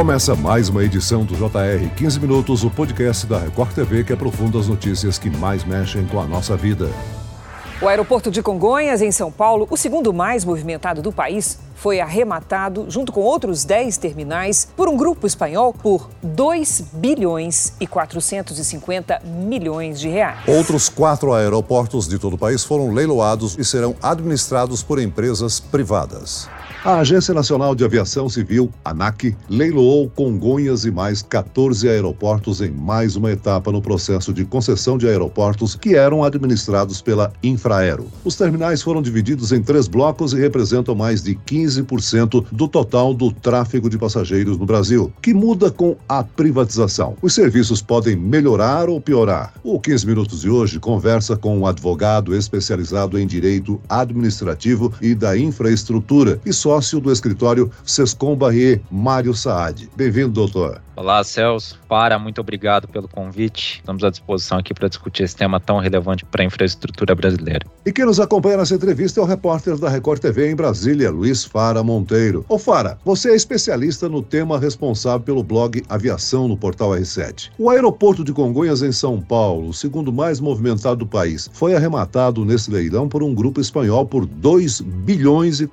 Começa mais uma edição do JR 15 Minutos, o podcast da Record TV que aprofunda as notícias que mais mexem com a nossa vida. O aeroporto de Congonhas, em São Paulo, o segundo mais movimentado do país, foi arrematado, junto com outros 10 terminais, por um grupo espanhol por 2 bilhões e 450 milhões de reais. Outros quatro aeroportos de todo o país foram leiloados e serão administrados por empresas privadas. A Agência Nacional de Aviação Civil, ANAC, leiloou Congonhas e mais 14 aeroportos em mais uma etapa no processo de concessão de aeroportos que eram administrados pela Infraero. Os terminais foram divididos em três blocos e representam mais de 15% do total do tráfego de passageiros no Brasil, que muda com a privatização. Os serviços podem melhorar ou piorar. O 15 Minutos de hoje conversa com um advogado especializado em direito administrativo e da infraestrutura e sócio do escritório Sescom Barrier, Mário Saad. Bem-vindo, doutor. Olá, Celso. Para, muito obrigado pelo convite. Estamos à disposição aqui para discutir esse tema tão relevante para a infraestrutura brasileira. E quem nos acompanha nessa entrevista é o repórter da Record TV em Brasília, Luiz Fara Monteiro. Ô Fara, você é especialista no tema responsável pelo blog Aviação no Portal R7. O aeroporto de Congonhas, em São Paulo, o segundo mais movimentado do país, foi arrematado nesse leilão por um grupo espanhol por 2 bilhões e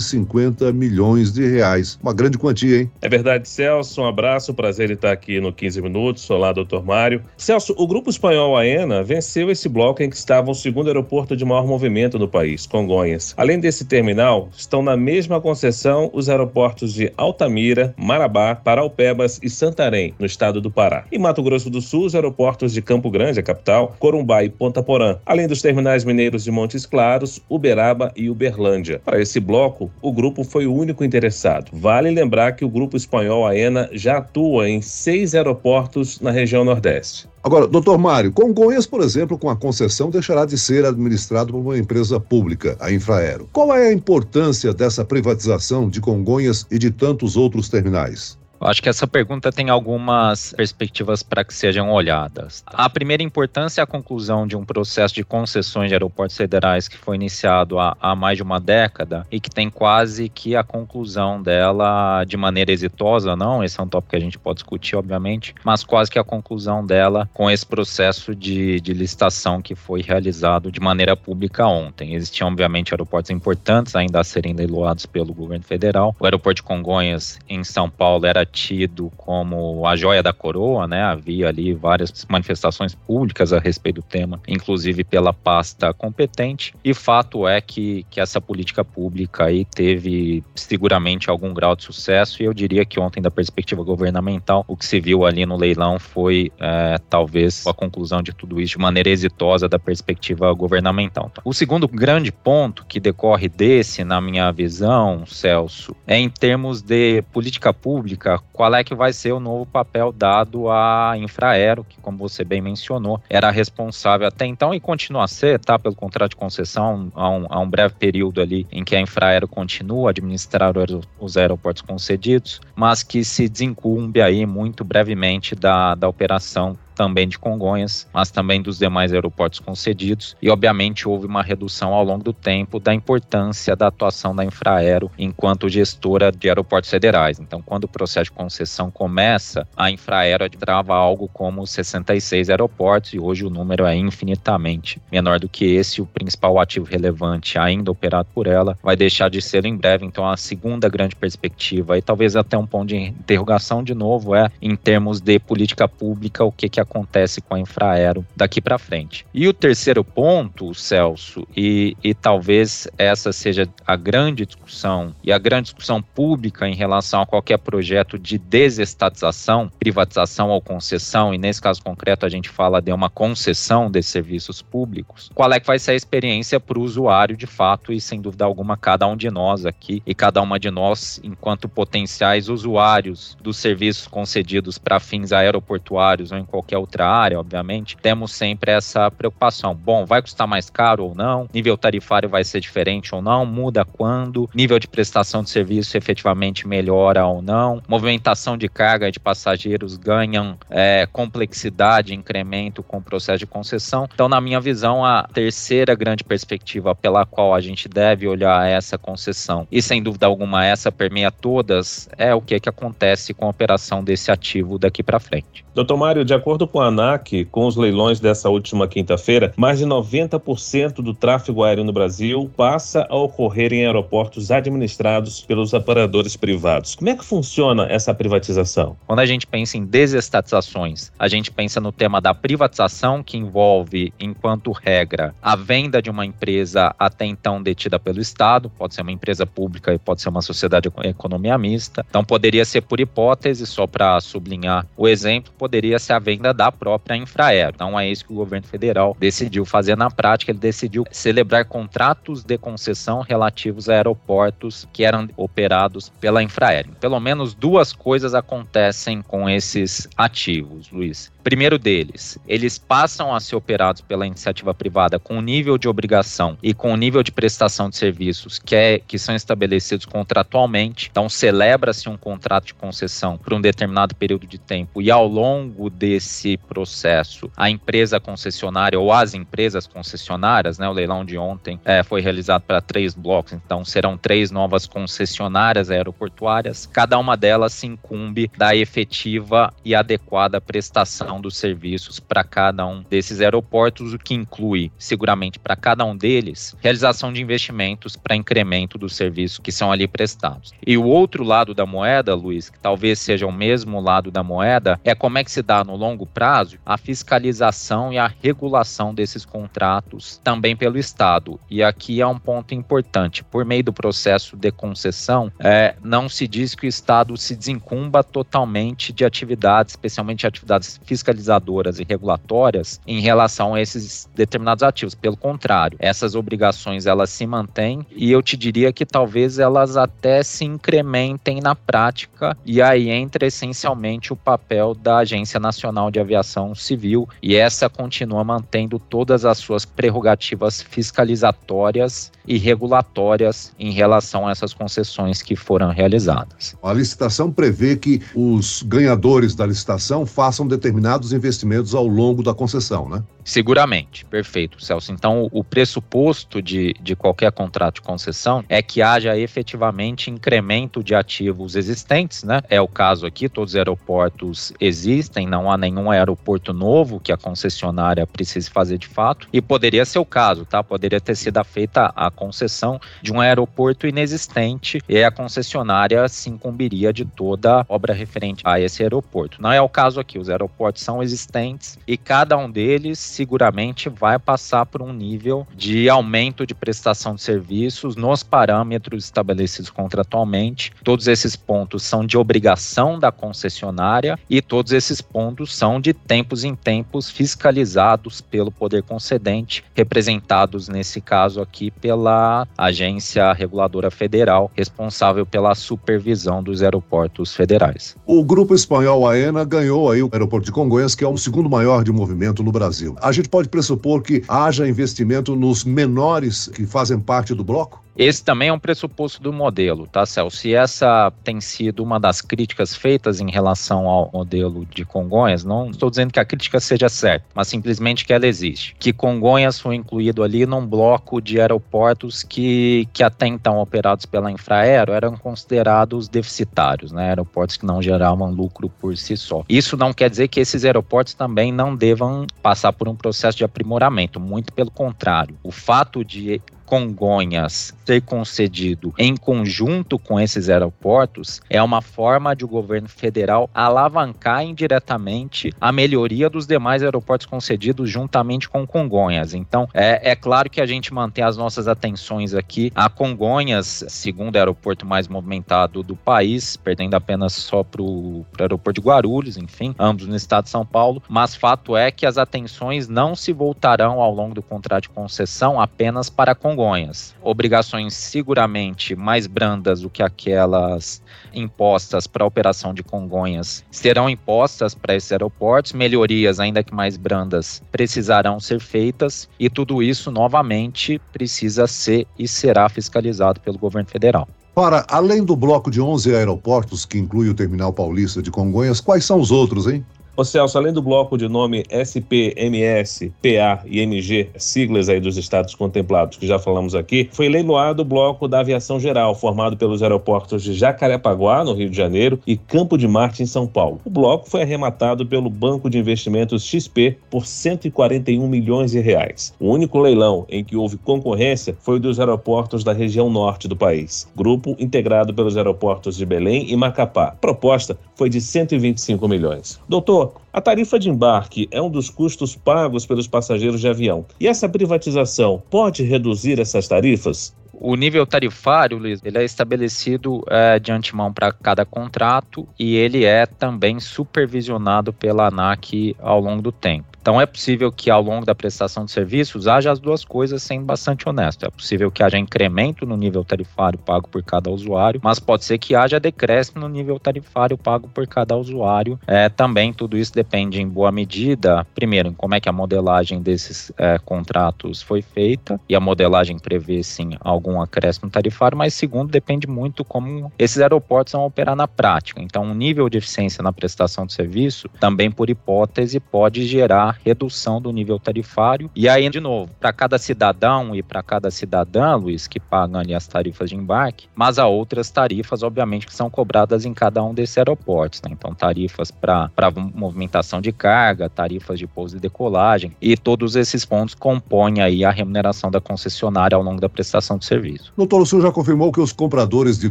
450 milhões de reais. Uma grande quantia, hein? É verdade, Celso. Um abraço, prazer em estar aqui no 15 Minutos. Olá, doutor Mário. Celso, o grupo espanhol AENA venceu esse bloco em que estava o segundo aeroporto de maior movimento no país, Congonhas. Além desse terminal, estão na mesma concessão os aeroportos de Altamira, Marabá, Paraupebas e Santarém, no estado do Pará. Em Mato Grosso do Sul, os aeroportos de Campo Grande, a capital, Corumbá e Ponta Porã, além dos terminais mineiros de Montes Claros, Uberaba e Uberlândia. Para esse bloco, o grupo foi o único interessado. Vale lembrar que o grupo espanhol AENA já atua em seis aeroportos na região Nordeste. Agora, doutor Mário, Congonhas, por exemplo, com a concessão, deixará de ser administrado por uma empresa pública, a Infraero. Qual é a importância dessa privatização de Congonhas e de tantos outros terminais? Acho que essa pergunta tem algumas perspectivas para que sejam olhadas. A primeira importância é a conclusão de um processo de concessões de aeroportos federais que foi iniciado há, há, mais de uma década e que tem quase que a conclusão dela de maneira exitosa, não, esse é um tópico que a gente pode discutir, obviamente, mas quase que a conclusão dela com esse processo de, de licitação que foi realizado de maneira pública ontem. Existiam, obviamente, aeroportos importantes ainda a serem leiloados pelo governo federal. O aeroporto de Congonhas, em São Paulo, era tido como a joia da coroa, né? Havia ali várias manifestações públicas a respeito do tema, inclusive pela pasta competente. E fato é que, que essa política pública aí teve seguramente algum grau de sucesso. E eu diria que ontem, da perspectiva governamental, o que se viu ali no leilão foi é, talvez a conclusão de tudo isso de maneira exitosa da perspectiva governamental. O segundo grande ponto que decorre desse, na minha visão, Celso, é em termos de política pública qual é que vai ser o novo papel dado à Infraero, que, como você bem mencionou, era responsável até então e continua a ser, tá, pelo contrato de concessão, há um, há um breve período ali em que a Infraero continua a administrar os aeroportos concedidos, mas que se desincumbe aí muito brevemente da, da operação também de Congonhas, mas também dos demais aeroportos concedidos. E, obviamente, houve uma redução ao longo do tempo da importância da atuação da Infraero enquanto gestora de aeroportos federais. Então, quando o processo de concessão começa, a Infraero administrava algo como 66 aeroportos e hoje o número é infinitamente menor do que esse. O principal ativo relevante ainda operado por ela vai deixar de ser em breve. Então, a segunda grande perspectiva e talvez até um ponto de interrogação de novo é em termos de política pública, o que, que acontece com a Infraero daqui para frente. E o terceiro ponto, Celso, e, e talvez essa seja a grande discussão e a grande discussão pública em relação a qualquer projeto de desestatização, privatização ou concessão, e nesse caso concreto a gente fala de uma concessão de serviços públicos, qual é que vai ser a experiência para o usuário de fato e sem dúvida alguma cada um de nós aqui e cada uma de nós enquanto potenciais usuários dos serviços concedidos para fins aeroportuários ou em qualquer outra área, obviamente, temos sempre essa preocupação. Bom, vai custar mais caro ou não? Nível tarifário vai ser diferente ou não? Muda quando? Nível de prestação de serviço efetivamente melhora ou não? Movimentação de carga de passageiros ganham é, complexidade, incremento com o processo de concessão. Então, na minha visão, a terceira grande perspectiva pela qual a gente deve olhar essa concessão, e sem dúvida alguma essa permeia todas, é o que, é que acontece com a operação desse ativo daqui para frente. Doutor Mário, de acordo com a ANAC, com os leilões dessa última quinta-feira, mais de 90% do tráfego aéreo no Brasil passa a ocorrer em aeroportos administrados pelos operadores privados. Como é que funciona essa privatização? Quando a gente pensa em desestatizações, a gente pensa no tema da privatização, que envolve, enquanto regra, a venda de uma empresa até então detida pelo Estado, pode ser uma empresa pública e pode ser uma sociedade economia mista. Então, poderia ser por hipótese, só para sublinhar o exemplo, poderia ser a venda da própria Infraero. Então é isso que o governo federal decidiu fazer na prática. Ele decidiu celebrar contratos de concessão relativos a aeroportos que eram operados pela Infraero. Pelo menos duas coisas acontecem com esses ativos, Luiz. Primeiro deles, eles passam a ser operados pela iniciativa privada com o nível de obrigação e com o nível de prestação de serviços que, é, que são estabelecidos contratualmente. Então, celebra-se um contrato de concessão por um determinado período de tempo e ao longo desse processo, a empresa concessionária ou as empresas concessionárias, né, o leilão de ontem é, foi realizado para três blocos, então serão três novas concessionárias aeroportuárias. Cada uma delas se incumbe da efetiva e adequada prestação prestação dos serviços para cada um desses aeroportos, o que inclui, seguramente, para cada um deles, realização de investimentos para incremento dos serviços que são ali prestados. E o outro lado da moeda, Luiz, que talvez seja o mesmo lado da moeda, é como é que se dá no longo prazo a fiscalização e a regulação desses contratos também pelo Estado. E aqui é um ponto importante. Por meio do processo de concessão, é, não se diz que o Estado se desencumba totalmente de atividades, especialmente atividades fiscalizadoras e regulatórias em relação a esses determinados ativos. Pelo contrário, essas obrigações elas se mantêm e eu te diria que talvez elas até se incrementem na prática e aí entra essencialmente o papel da Agência Nacional de Aviação Civil e essa continua mantendo todas as suas prerrogativas fiscalizatórias e regulatórias em relação a essas concessões que foram realizadas. A licitação prevê que os ganhadores da licitação façam determinados investimentos ao longo da concessão, né? Seguramente, perfeito, Celso. Então, o pressuposto de, de qualquer contrato de concessão é que haja efetivamente incremento de ativos existentes, né? É o caso aqui, todos os aeroportos existem, não há nenhum aeroporto novo que a concessionária precise fazer de fato, e poderia ser o caso, tá? Poderia ter sido feita a concessão de um aeroporto inexistente e a concessionária se incumbiria de toda obra referente a esse aeroporto. Não é o caso aqui, os aeroportos são existentes e cada um deles seguramente vai passar por um nível de aumento de prestação de serviços nos parâmetros estabelecidos contratualmente. Todos esses pontos são de obrigação da concessionária e todos esses pontos são de tempos em tempos fiscalizados pelo poder concedente, representados nesse caso aqui pela agência reguladora federal responsável pela supervisão dos aeroportos federais. O grupo espanhol AENA ganhou aí o aeroporto de Congonhas, que é o segundo maior de movimento no Brasil a gente pode pressupor que haja investimento nos menores que fazem parte do bloco? Esse também é um pressuposto do modelo, tá, Celso? E essa tem sido uma das críticas feitas em relação ao modelo de Congonhas. Não estou dizendo que a crítica seja certa, mas simplesmente que ela existe. Que Congonhas foi incluído ali num bloco de aeroportos que, que até então operados pela Infraero eram considerados deficitários, né? Aeroportos que não geravam lucro por si só. Isso não quer dizer que esses aeroportos também não devam passar por um processo de aprimoramento, muito pelo contrário. O fato de Congonhas. Ser concedido em conjunto com esses aeroportos é uma forma de o governo federal alavancar indiretamente a melhoria dos demais aeroportos concedidos juntamente com Congonhas. Então, é, é claro que a gente mantém as nossas atenções aqui a Congonhas, segundo aeroporto mais movimentado do país, perdendo apenas só para o aeroporto de Guarulhos, enfim, ambos no estado de São Paulo, mas fato é que as atenções não se voltarão ao longo do contrato de concessão apenas para Congonhas Congonhas, obrigações seguramente mais brandas do que aquelas impostas para a operação de Congonhas serão impostas para esses aeroportos, melhorias, ainda que mais brandas, precisarão ser feitas e tudo isso novamente precisa ser e será fiscalizado pelo governo federal. Para além do bloco de 11 aeroportos que inclui o Terminal Paulista de Congonhas, quais são os outros, hein? Ô Celso, além do bloco de nome SP, MS, PA e MG, siglas aí dos estados contemplados que já falamos aqui, foi leiloado o bloco da aviação geral, formado pelos aeroportos de Jacarepaguá, no Rio de Janeiro, e Campo de Marte, em São Paulo. O bloco foi arrematado pelo Banco de Investimentos XP por 141 milhões de reais. O único leilão em que houve concorrência foi o dos aeroportos da região norte do país, grupo integrado pelos aeroportos de Belém e Macapá. A proposta foi de 125 milhões. Doutor, a tarifa de embarque é um dos custos pagos pelos passageiros de avião. E essa privatização pode reduzir essas tarifas? O nível tarifário, Luiz, ele é estabelecido é, de antemão para cada contrato e ele é também supervisionado pela ANAC ao longo do tempo. Então é possível que ao longo da prestação de serviços haja as duas coisas sendo bastante honesto. É possível que haja incremento no nível tarifário pago por cada usuário, mas pode ser que haja decréscimo no nível tarifário pago por cada usuário. É, também tudo isso depende em boa medida, primeiro, em como é que a modelagem desses é, contratos foi feita, e a modelagem prevê sim algum acréscimo tarifário, mas segundo, depende muito como esses aeroportos vão operar na prática. Então, o nível de eficiência na prestação de serviço também, por hipótese, pode gerar redução do nível tarifário. E aí, de novo, para cada cidadão e para cada cidadã, Luiz, que pagam ali as tarifas de embarque, mas há outras tarifas, obviamente, que são cobradas em cada um desses aeroportos. Né? Então, tarifas para movimentação de carga, tarifas de pouso e decolagem, e todos esses pontos compõem aí a remuneração da concessionária ao longo da prestação de serviço. Doutor, o senhor já confirmou que os compradores de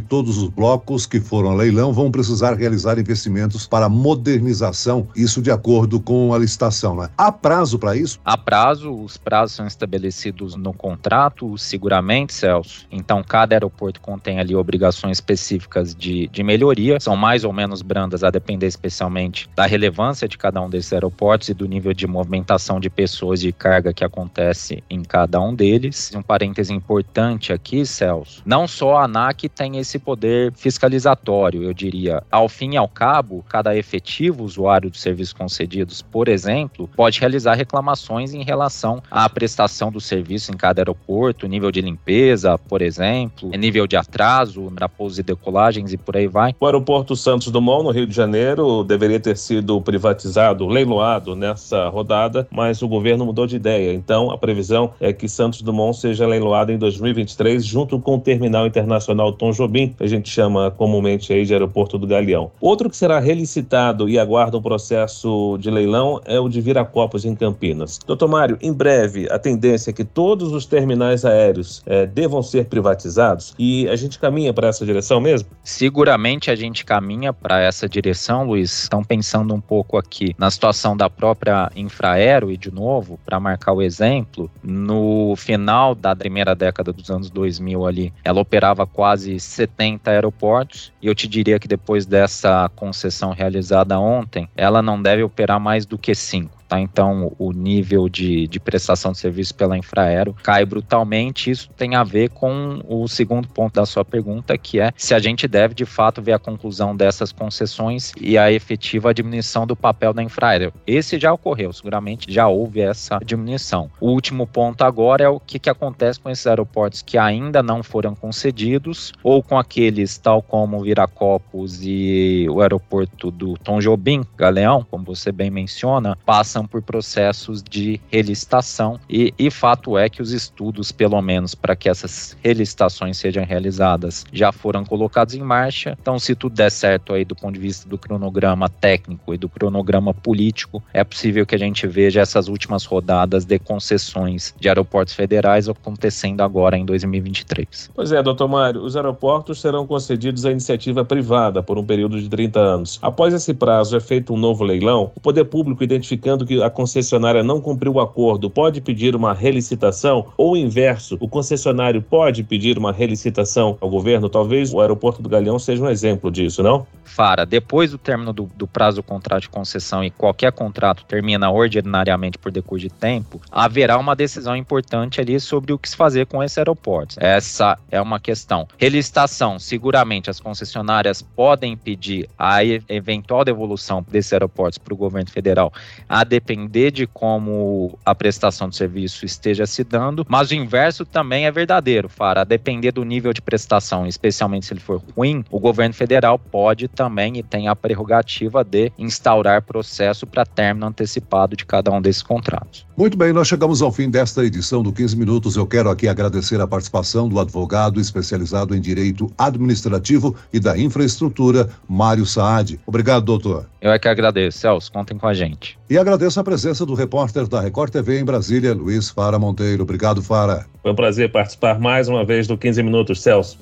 todos os blocos que foram a leilão vão precisar realizar investimentos para modernização, isso de acordo com a licitação, né? Há prazo para isso? Há prazo, os prazos são estabelecidos no contrato, seguramente, Celso. Então, cada aeroporto contém ali obrigações específicas de, de melhoria, são mais ou menos brandas, a depender especialmente da relevância de cada um desses aeroportos e do nível de movimentação de pessoas e carga que acontece em cada um deles. Um parêntese importante aqui, Celso, não só a ANAC tem esse poder fiscalizatório, eu diria. Ao fim e ao cabo, cada efetivo usuário dos serviços concedidos, por exemplo, pode realizar reclamações em relação à prestação do serviço em cada aeroporto, nível de limpeza, por exemplo, nível de atraso na pousos e decolagens e por aí vai. O aeroporto Santos Dumont, no Rio de Janeiro, deveria ter sido privatizado, leiloado nessa rodada, mas o governo mudou de ideia. Então, a previsão é que Santos Dumont seja leiloado em 2023, junto com o Terminal Internacional Tom Jobim, que a gente chama comumente aí de Aeroporto do Galeão. Outro que será relicitado e aguarda um processo de leilão é o de Viracocha Copos em Campinas. Doutor Mário, em breve, a tendência é que todos os terminais aéreos é, devam ser privatizados e a gente caminha para essa direção mesmo? Seguramente a gente caminha para essa direção, Luiz. Estão pensando um pouco aqui na situação da própria Infraero e, de novo, para marcar o exemplo, no final da primeira década dos anos 2000 ali, ela operava quase 70 aeroportos e eu te diria que depois dessa concessão realizada ontem, ela não deve operar mais do que cinco. Tá? Então, o nível de, de prestação de serviço pela Infraero cai brutalmente. Isso tem a ver com o segundo ponto da sua pergunta, que é se a gente deve de fato ver a conclusão dessas concessões e a efetiva diminuição do papel da Infraero. Esse já ocorreu, seguramente já houve essa diminuição. O último ponto agora é o que, que acontece com esses aeroportos que ainda não foram concedidos ou com aqueles tal como Viracopos e o aeroporto do Tom Jobim, Galeão, como você bem menciona, passam passam por processos de relicitação e, e fato é que os estudos, pelo menos para que essas relicitações sejam realizadas, já foram colocados em marcha. Então, se tudo der certo aí do ponto de vista do cronograma técnico e do cronograma político, é possível que a gente veja essas últimas rodadas de concessões de aeroportos federais acontecendo agora em 2023. Pois é, doutor Mário, os aeroportos serão concedidos à iniciativa privada por um período de 30 anos. Após esse prazo é feito um novo leilão, o poder público identificando que a concessionária não cumpriu o acordo, pode pedir uma relicitação? Ou o inverso, o concessionário pode pedir uma relicitação ao governo? Talvez o aeroporto do Galeão seja um exemplo disso, não? Fara, depois do término do, do prazo do contrato de concessão e qualquer contrato termina ordinariamente por decurso de tempo, haverá uma decisão importante ali sobre o que se fazer com esse aeroporto. Essa é uma questão. Relicitação, seguramente as concessionárias podem pedir a eventual devolução desses aeroportos para o governo federal, a depender de como a prestação de serviço esteja se dando, mas o inverso também é verdadeiro, Fara. A depender do nível de prestação, especialmente se ele for ruim, o governo federal pode também e tem a prerrogativa de instaurar processo para término antecipado de cada um desses contratos. Muito bem, nós chegamos ao fim desta edição do 15 Minutos. Eu quero aqui agradecer a participação do advogado especializado em direito administrativo e da infraestrutura, Mário Saad. Obrigado, doutor. Eu é que agradeço, Celso. Contem com a gente. E agradeço a presença do repórter da Record TV em Brasília, Luiz Fara Monteiro. Obrigado, Fara. Foi um prazer participar mais uma vez do 15 Minutos, Celso.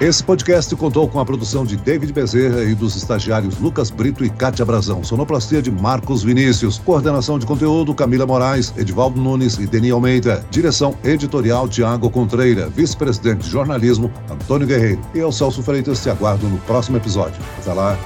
Esse podcast contou com a produção de David Bezerra e dos estagiários Lucas Brito e Kátia Brazão. Sonoplastia de Marcos Vinícius. Coordenação de conteúdo Camila Moraes, Edivaldo Nunes e Deni Almeida. Direção editorial Tiago Contreira. Vice-presidente de jornalismo Antônio Guerreiro. E eu, Celso Freitas, te aguardo no próximo episódio. Até lá.